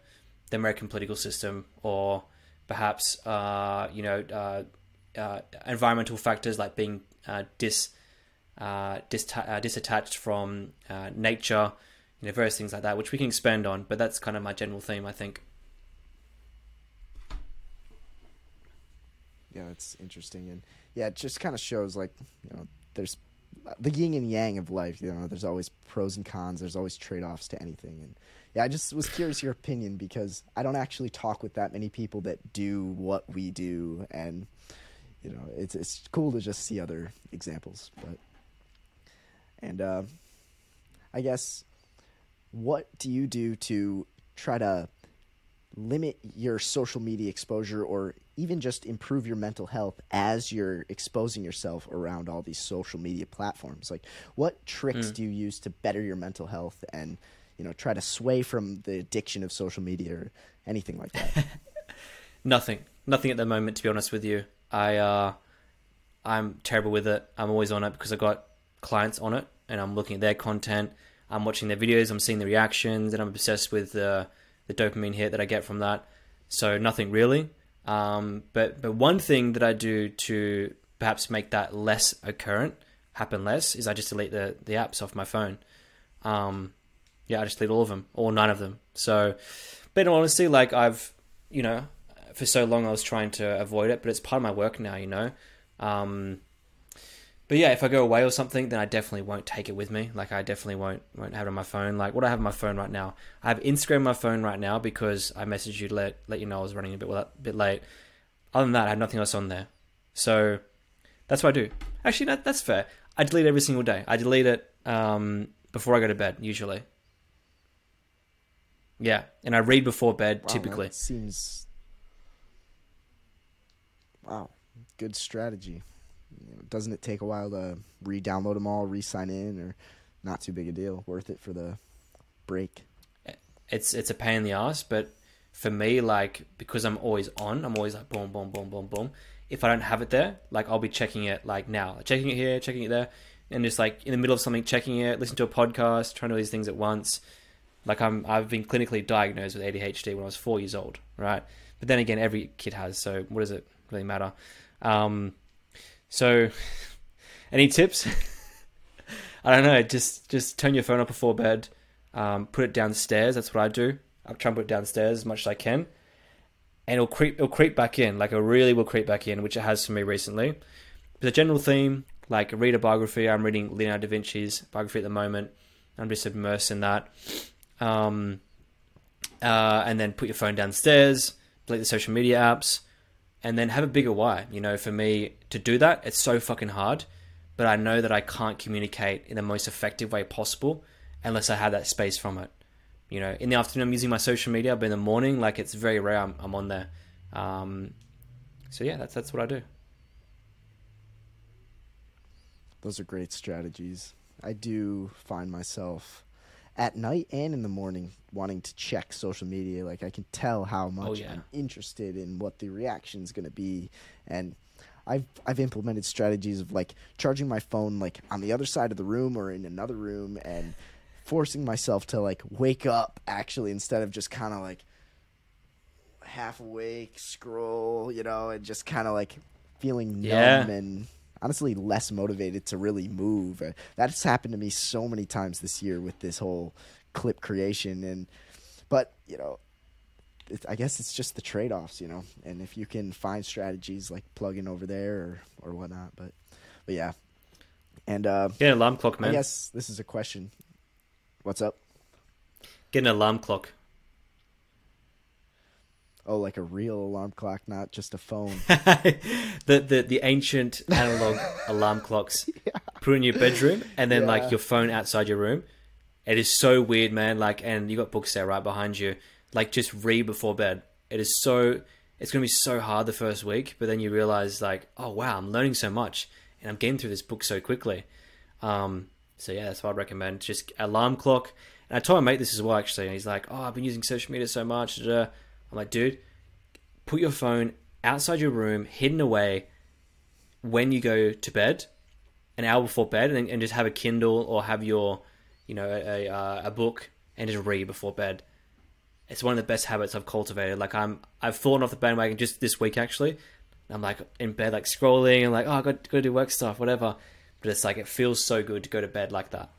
S2: the American political system or perhaps, uh, you know, uh, uh, environmental factors like being uh, dis uh, dista- uh, disattached from nature, you know, various things like that, which we can expand on. But that's kind of my general theme, I think.
S1: Yeah, it's interesting, and yeah, it just kind of shows like you know, there's the yin and yang of life. You know, there's always pros and cons. There's always trade offs to anything, and yeah, I just was curious your opinion because I don't actually talk with that many people that do what we do, and you know, it's it's cool to just see other examples, but and uh, I guess what do you do to try to limit your social media exposure or even just improve your mental health as you're exposing yourself around all these social media platforms like what tricks mm. do you use to better your mental health and you know try to sway from the addiction of social media or anything like that
S2: nothing nothing at the moment to be honest with you i uh i'm terrible with it i'm always on it because i got clients on it and I'm looking at their content. I'm watching their videos. I'm seeing the reactions, and I'm obsessed with the the dopamine hit that I get from that. So nothing really. Um, but but one thing that I do to perhaps make that less occurrent, happen less, is I just delete the the apps off my phone. Um, yeah, I just delete all of them, or none of them. So, but honestly, like I've, you know, for so long I was trying to avoid it, but it's part of my work now. You know, um, but yeah, if I go away or something, then I definitely won't take it with me. Like I definitely won't won't have it on my phone. Like what I have on my phone right now, I have Instagram on my phone right now because I messaged you to let let you know I was running a bit a bit late. Other than that, I have nothing else on there. So that's what I do. Actually, that, that's fair. I delete every single day. I delete it um, before I go to bed usually. Yeah, and I read before bed wow, typically.
S1: seems wow, good strategy you know, doesn't it take a while to re-download them all, re-sign in, or not too big a deal? Worth it for the break?
S2: It's it's a pain in the ass, but for me, like because I'm always on, I'm always like boom, boom, boom, boom, boom. If I don't have it there, like I'll be checking it like now, checking it here, checking it there, and just like in the middle of something, checking it, listen to a podcast, trying to do these things at once. Like I'm, I've been clinically diagnosed with ADHD when I was four years old, right? But then again, every kid has, so what does it really matter? Um, so, any tips? I don't know. Just just turn your phone off before bed. Um, put it downstairs. That's what I do. I try and put it downstairs as much as I can, and it'll creep. It'll creep back in. Like it really will creep back in, which it has for me recently. But the general theme, like read a biography. I'm reading Leonardo da Vinci's biography at the moment. I'm just immersed in that. Um, uh, and then put your phone downstairs. Delete the social media apps and then have a bigger why. You know, for me to do that, it's so fucking hard, but I know that I can't communicate in the most effective way possible unless I have that space from it. You know, in the afternoon, I'm using my social media, but in the morning, like it's very rare I'm, I'm on there. Um, so yeah, that's that's what I do.
S1: Those are great strategies. I do find myself at night and in the morning wanting to check social media. Like I can tell how oh, much oh, yeah. I'm interested in what the reaction is going to be, and I've I've implemented strategies of like charging my phone like on the other side of the room or in another room and forcing myself to like wake up actually instead of just kind of like half awake, scroll, you know, and just kind of like feeling numb
S2: Yeah.
S1: and honestly less motivated to really move. Uh, That's happened to me so many times this year with this whole clip creation and but, you know, it, I guess it's just the trade-offs, you know. And if you can find strategies like plugging over there or or whatnot, but but yeah. And uh
S2: Get an alarm clock, man.
S1: Yes, this is a question. What's up?
S2: Get an alarm clock.
S1: Oh, like a real alarm clock, not just a phone.
S2: the, the the ancient analog alarm clocks. Put in your bedroom, and then
S1: Yeah.
S2: like your phone outside your room. It is so weird, man. Like, and you got books there right behind you. Like, just read before bed. It is so. It's gonna be so hard the first week, but then you realize, like, oh wow, I'm learning so much, and I'm getting through this book so quickly. Um, so yeah, that's what I'd recommend. Just alarm clock. And I told my mate this as well, actually, and he's like, "Oh, I've been using social media so much." da, da." I'm like, dude, put your phone outside your room, hidden away, when you go to bed, an hour before bed, and, and just have a Kindle or have your, you know, a a, uh, a book and just read before bed. It's one of the best habits I've cultivated. Like I'm, I've fallen off the bandwagon just this week actually. I'm like in bed, like scrolling, and like, oh, I got got to do work stuff, whatever. But it's like it feels so good to go to bed like that.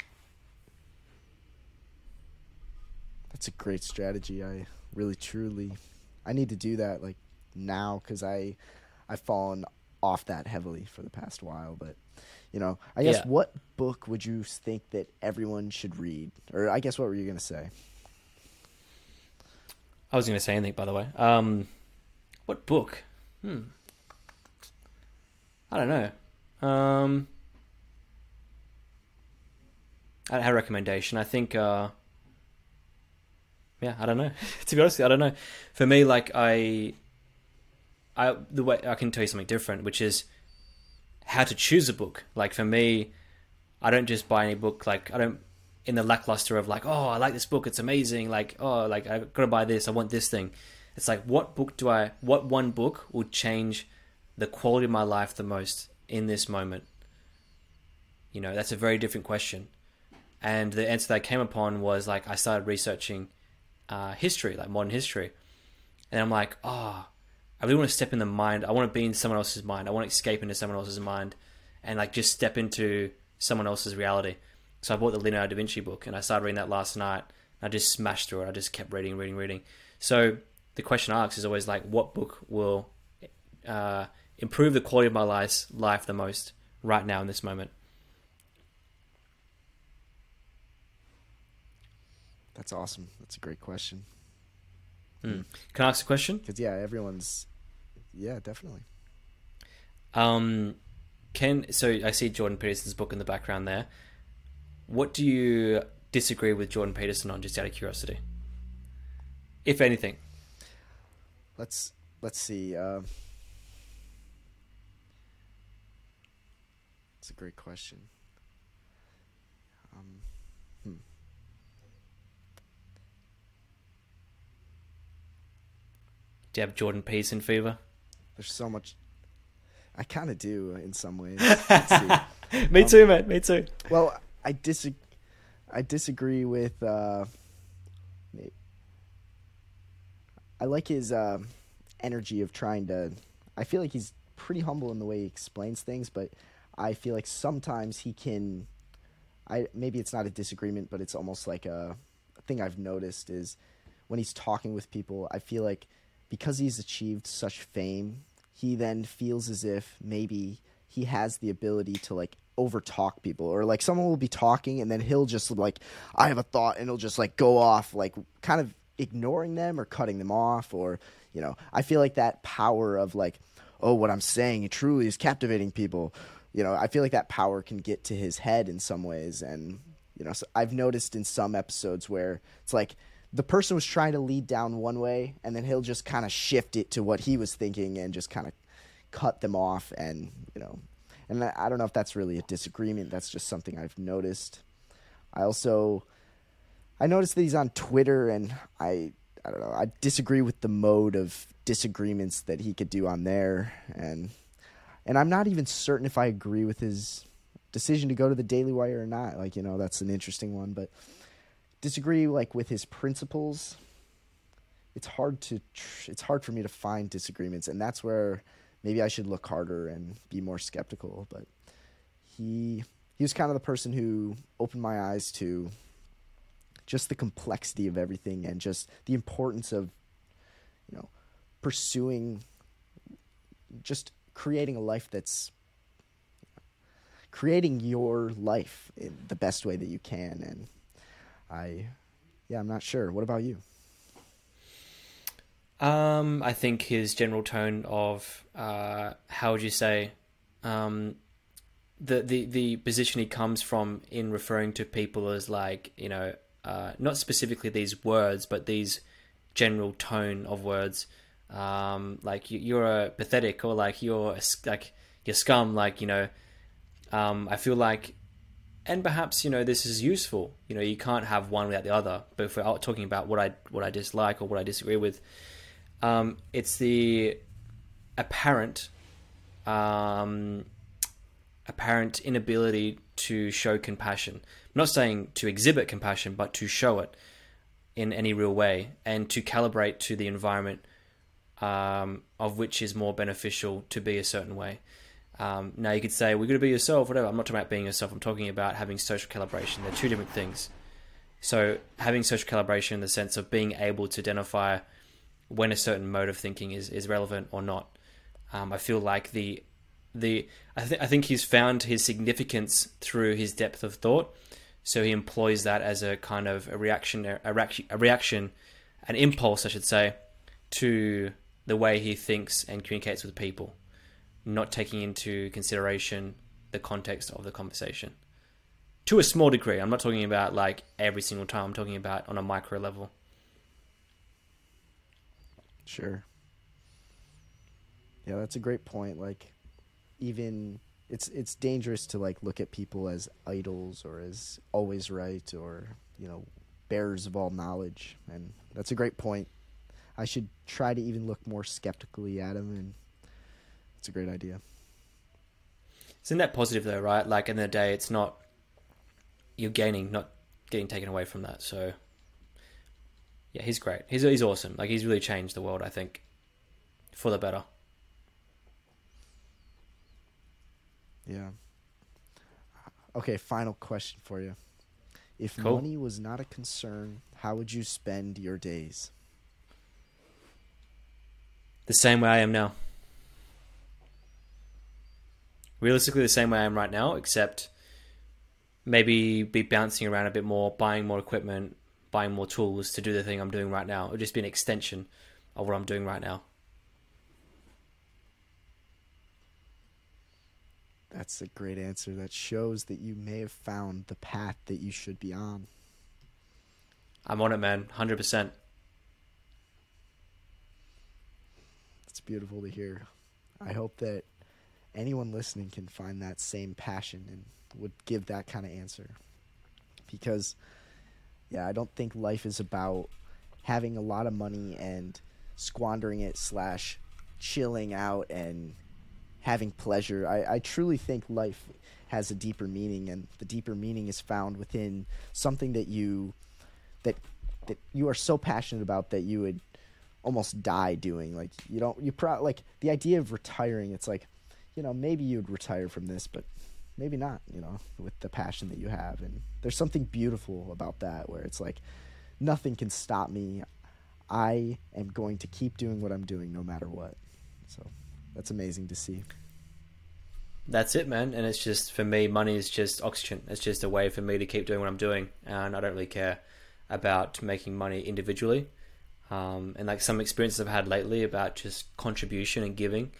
S1: That's a great strategy. I really truly I need to do that like now cuz I I've fallen off that heavily for the past while, but you know, I guess
S2: Yeah.
S1: what book would you think that everyone should read? Or I guess what were you going to say?
S2: I was going to say anything, by the way. Um, what book? Hmm. I don't know. Um, I don't have a recommendation. I think. Uh, yeah, I don't know. to be honest, I don't know. For me, like I, I the way I can tell you something different, which is how to choose a book. Like for me, I don't just buy any book. Like I don't in the lackluster of like, oh, I like this book, it's amazing. Like, oh, like I gotta buy this, I want this thing. It's like, what book do I? What one book would change the quality of my life the most in this moment? You know, that's a very different question. And the answer that I came upon was like I started researching uh, history, like modern history, and I'm like, oh, I really want to step in the mind. I want to be in someone else's mind. I want to escape into someone else's mind, and like just step into someone else's reality. So I bought the Leonardo da Vinci book, and I started reading that last night. I just smashed through it. I just kept reading, reading, reading. So the question I ask is always like, what book will uh, improve the quality of my life, life the most right now in this moment?
S1: That's awesome. That's a great question.
S2: Hmm. Can I ask a question?
S1: Cuz yeah, everyone's yeah, definitely.
S2: Um, can so I see Jordan Peterson's book in the background there. What do you disagree with Jordan Peterson on, just out of curiosity? If anything,
S1: Let's let's see. It's a great question.
S2: Do you have Jordan Peterson fever?
S1: There's so much. I kind of do in some ways.
S2: Me
S1: Um,
S2: too, man. Me too.
S1: Well, I disagree. I disagree with. Uh, I like his uh, energy of trying to. I feel like he's pretty humble in the way he explains things, but I feel like sometimes he can. I maybe it's not a disagreement, but it's almost like a, a thing I've noticed is when he's talking with people. I feel like because he's achieved such fame, he then feels as if maybe he has the ability to like overtalk people or like someone will be talking and then he'll just like I have a thought and he'll just like go off like kind of ignoring them or cutting them off or you know I feel like that power of like oh what I'm saying truly is captivating people you know I feel like that power can get to his head in some ways and you know so I've noticed in some episodes where it's like the person was trying to lead down one way and then he'll just kind of shift it to what he was thinking and just kind of cut them off and you know. And I don't know if that's really a disagreement that's just something I've noticed. I also I noticed that he's on Twitter and I I don't know I disagree with the mode of disagreements that he could do on there. And and I'm not even certain if I agree with his decision to go to the Daily Wire or not. Like, you know, that's an interesting one, but disagree like with his principles. It's hard to tr- it's hard for me to find disagreements, and that's where maybe I should look harder and be more skeptical. But he he was kind of the person who opened my eyes to just the complexity of everything and just the importance of you know pursuing just creating a life that's creating your life in the best way that you can and i yeah i'm not sure. What about you?
S2: Um i think his general tone of uh how would you say um the the the position he comes from in referring to people as like you know uh not specifically these words but these general tone of words. Um, like you, are a pathetic or like you're a, like you're scum like you know um, i feel like and perhaps you know this is useful. You know you can't have one without the other. But if we're talking about what i what i dislike or what i disagree with um, it's the apparent um, apparent inability to show compassion. I'm not saying to exhibit compassion but to show it in any real way and to calibrate to the environment um, of which is more beneficial to be a certain way. Um, now you could say we're going to be yourself, whatever. I'm not talking about being yourself. I'm talking about having social calibration. They're two different things. So having social calibration in the sense of being able to identify when a certain mode of thinking is, is relevant or not. Um, I feel like the the I, th- I think he's found his significance through his depth of thought. So he employs that as a kind of a reaction, a reaction, a reaction, an impulse, I should say, to the way he thinks and communicates with people, not taking into consideration the context of the conversation. To a small degree, I'm not talking about like every single time, I'm talking about on a micro level.
S1: Sure. Yeah, that's a great point. Like even it's it's dangerous to like look at people as idols or as always right or, you know, bearers of all knowledge and that's a great point I should try to even look more skeptically at them and it's a great idea.
S2: Isn't that positive though, right? Like in the day, it's not you're gaining, not getting taken away from that. So yeah, he's great. He's he's awesome. Like he's really changed the world. I think for the better.
S1: Yeah. Okay, final question for you. If
S2: cool.
S1: money was not a concern, how would you spend your days?
S2: the same way I am now. Realistically, the same way I am right now, except maybe be bouncing around a bit more, buying more equipment, buying more tools to do the thing I'm doing right now. It would just be an extension of what I'm doing right now.
S1: That's a great answer. That shows that you may have found the path that you should be on.
S2: I'm on it, man. 100%.
S1: It's beautiful to hear. I hope that anyone listening can find that same passion and would give that kind of answer. Because, yeah, I don't think life is about having a lot of money and squandering it slash chilling out and having pleasure. I, I truly think life has a deeper meaning, and the deeper meaning is found within something that you that that you are so passionate about that you would almost die doing. Like you don't you pro like the idea of retiring. It's like you know maybe you'd retire from this, but maybe not. You know with the passion that you have, and there's something beautiful about that where it's like nothing can stop me. I am going to keep doing what I'm doing no matter what. So that's amazing to see.
S2: That's it, man. And it's just for me, money is just oxygen. It's just a way for me to keep doing what I'm doing, and I don't really care about making money individually um, and like some experiences I've had lately about just contribution and giving,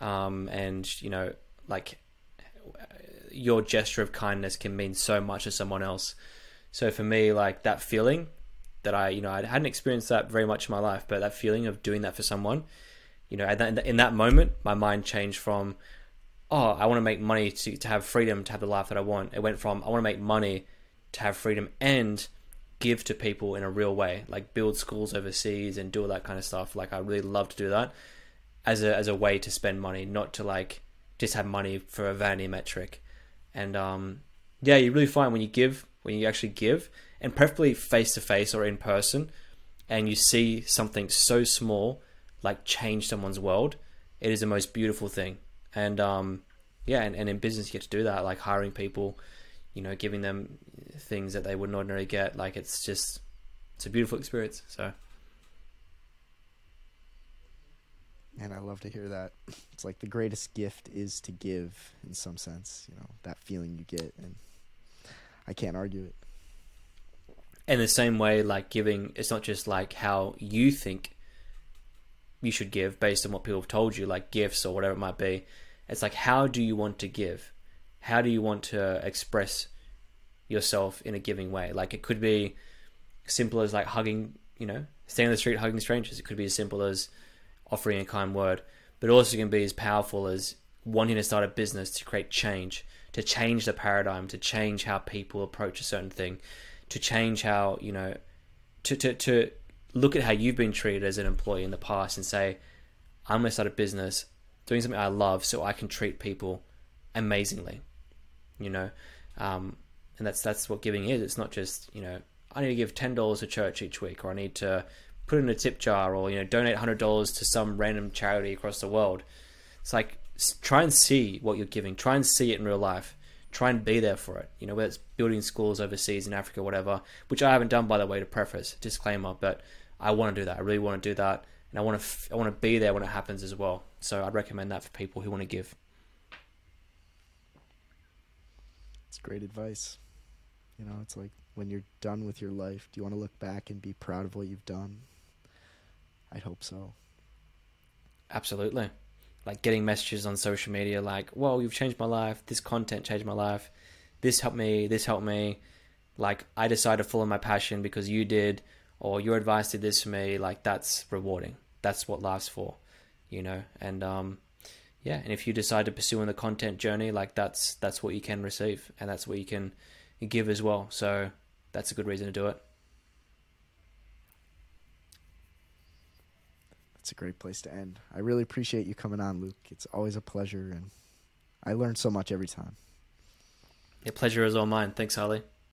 S2: um, and you know, like your gesture of kindness can mean so much to someone else. So for me, like that feeling that I, you know, I hadn't experienced that very much in my life, but that feeling of doing that for someone, you know, that, in that moment, my mind changed from, oh, I want to make money to, to have freedom, to have the life that I want. It went from, I want to make money to have freedom and give to people in a real way, like build schools overseas and do all that kind of stuff. Like I really love to do that as a as a way to spend money, not to like just have money for a vanity metric. And um, yeah, you really find when you give, when you actually give, and preferably face to face or in person, and you see something so small like change someone's world, it is the most beautiful thing. And um, yeah, and, and in business you get to do that, like hiring people, you know, giving them things that they wouldn't ordinarily get. Like it's just it's a beautiful experience. So
S1: And I love to hear that. It's like the greatest gift is to give in some sense, you know, that feeling you get and I can't argue it.
S2: in the same way, like giving, it's not just like how you think you should give based on what people have told you, like gifts or whatever it might be. It's like, how do you want to give? How do you want to express yourself in a giving way? Like, it could be simple as like hugging, you know, standing on the street hugging strangers. It could be as simple as offering a kind word, but also can be as powerful as wanting to start a business to create change, to change the paradigm, to change how people approach a certain thing, to change how, you know, to, to, to look at how you've been treated as an employee in the past and say, I'm going to start a business doing something I love so I can treat people amazingly, you know? Um, and that's, that's what giving is. It's not just, you know, I need to give $10 to church each week, or I need to put in a tip jar, or, you know, donate $100 to some random charity across the world. It's like, try and see what you're giving. Try and see it in real life. Try and be there for it. You know, whether it's building schools overseas in Africa, whatever, which I haven't done, by the way, to preface, disclaimer, but I want to do that. I really want to do that, and I want to f- I want to be there when it happens as well. So I'd recommend that for people who want to give.
S1: It's great advice. You know, it's like when you're done with your life, do you want to look back and be proud of what you've done? I'd hope so.
S2: Absolutely. Like getting messages on social media like, "Whoa, you've changed my life. This content changed my life. This helped me. This helped me." Like I decided to follow my passion because you did, or your advice did this for me. Like that's rewarding. That's what life's for, you know. And um, yeah. And if you decide to pursue in the content journey, like that's that's what you can receive, and that's what you can give as well. So that's a good reason to do it.
S1: That's a great place to end. I really appreciate you coming on, Luke. It's always a pleasure, and I learn so much every time.
S2: The pleasure is all mine. Thanks, Harley.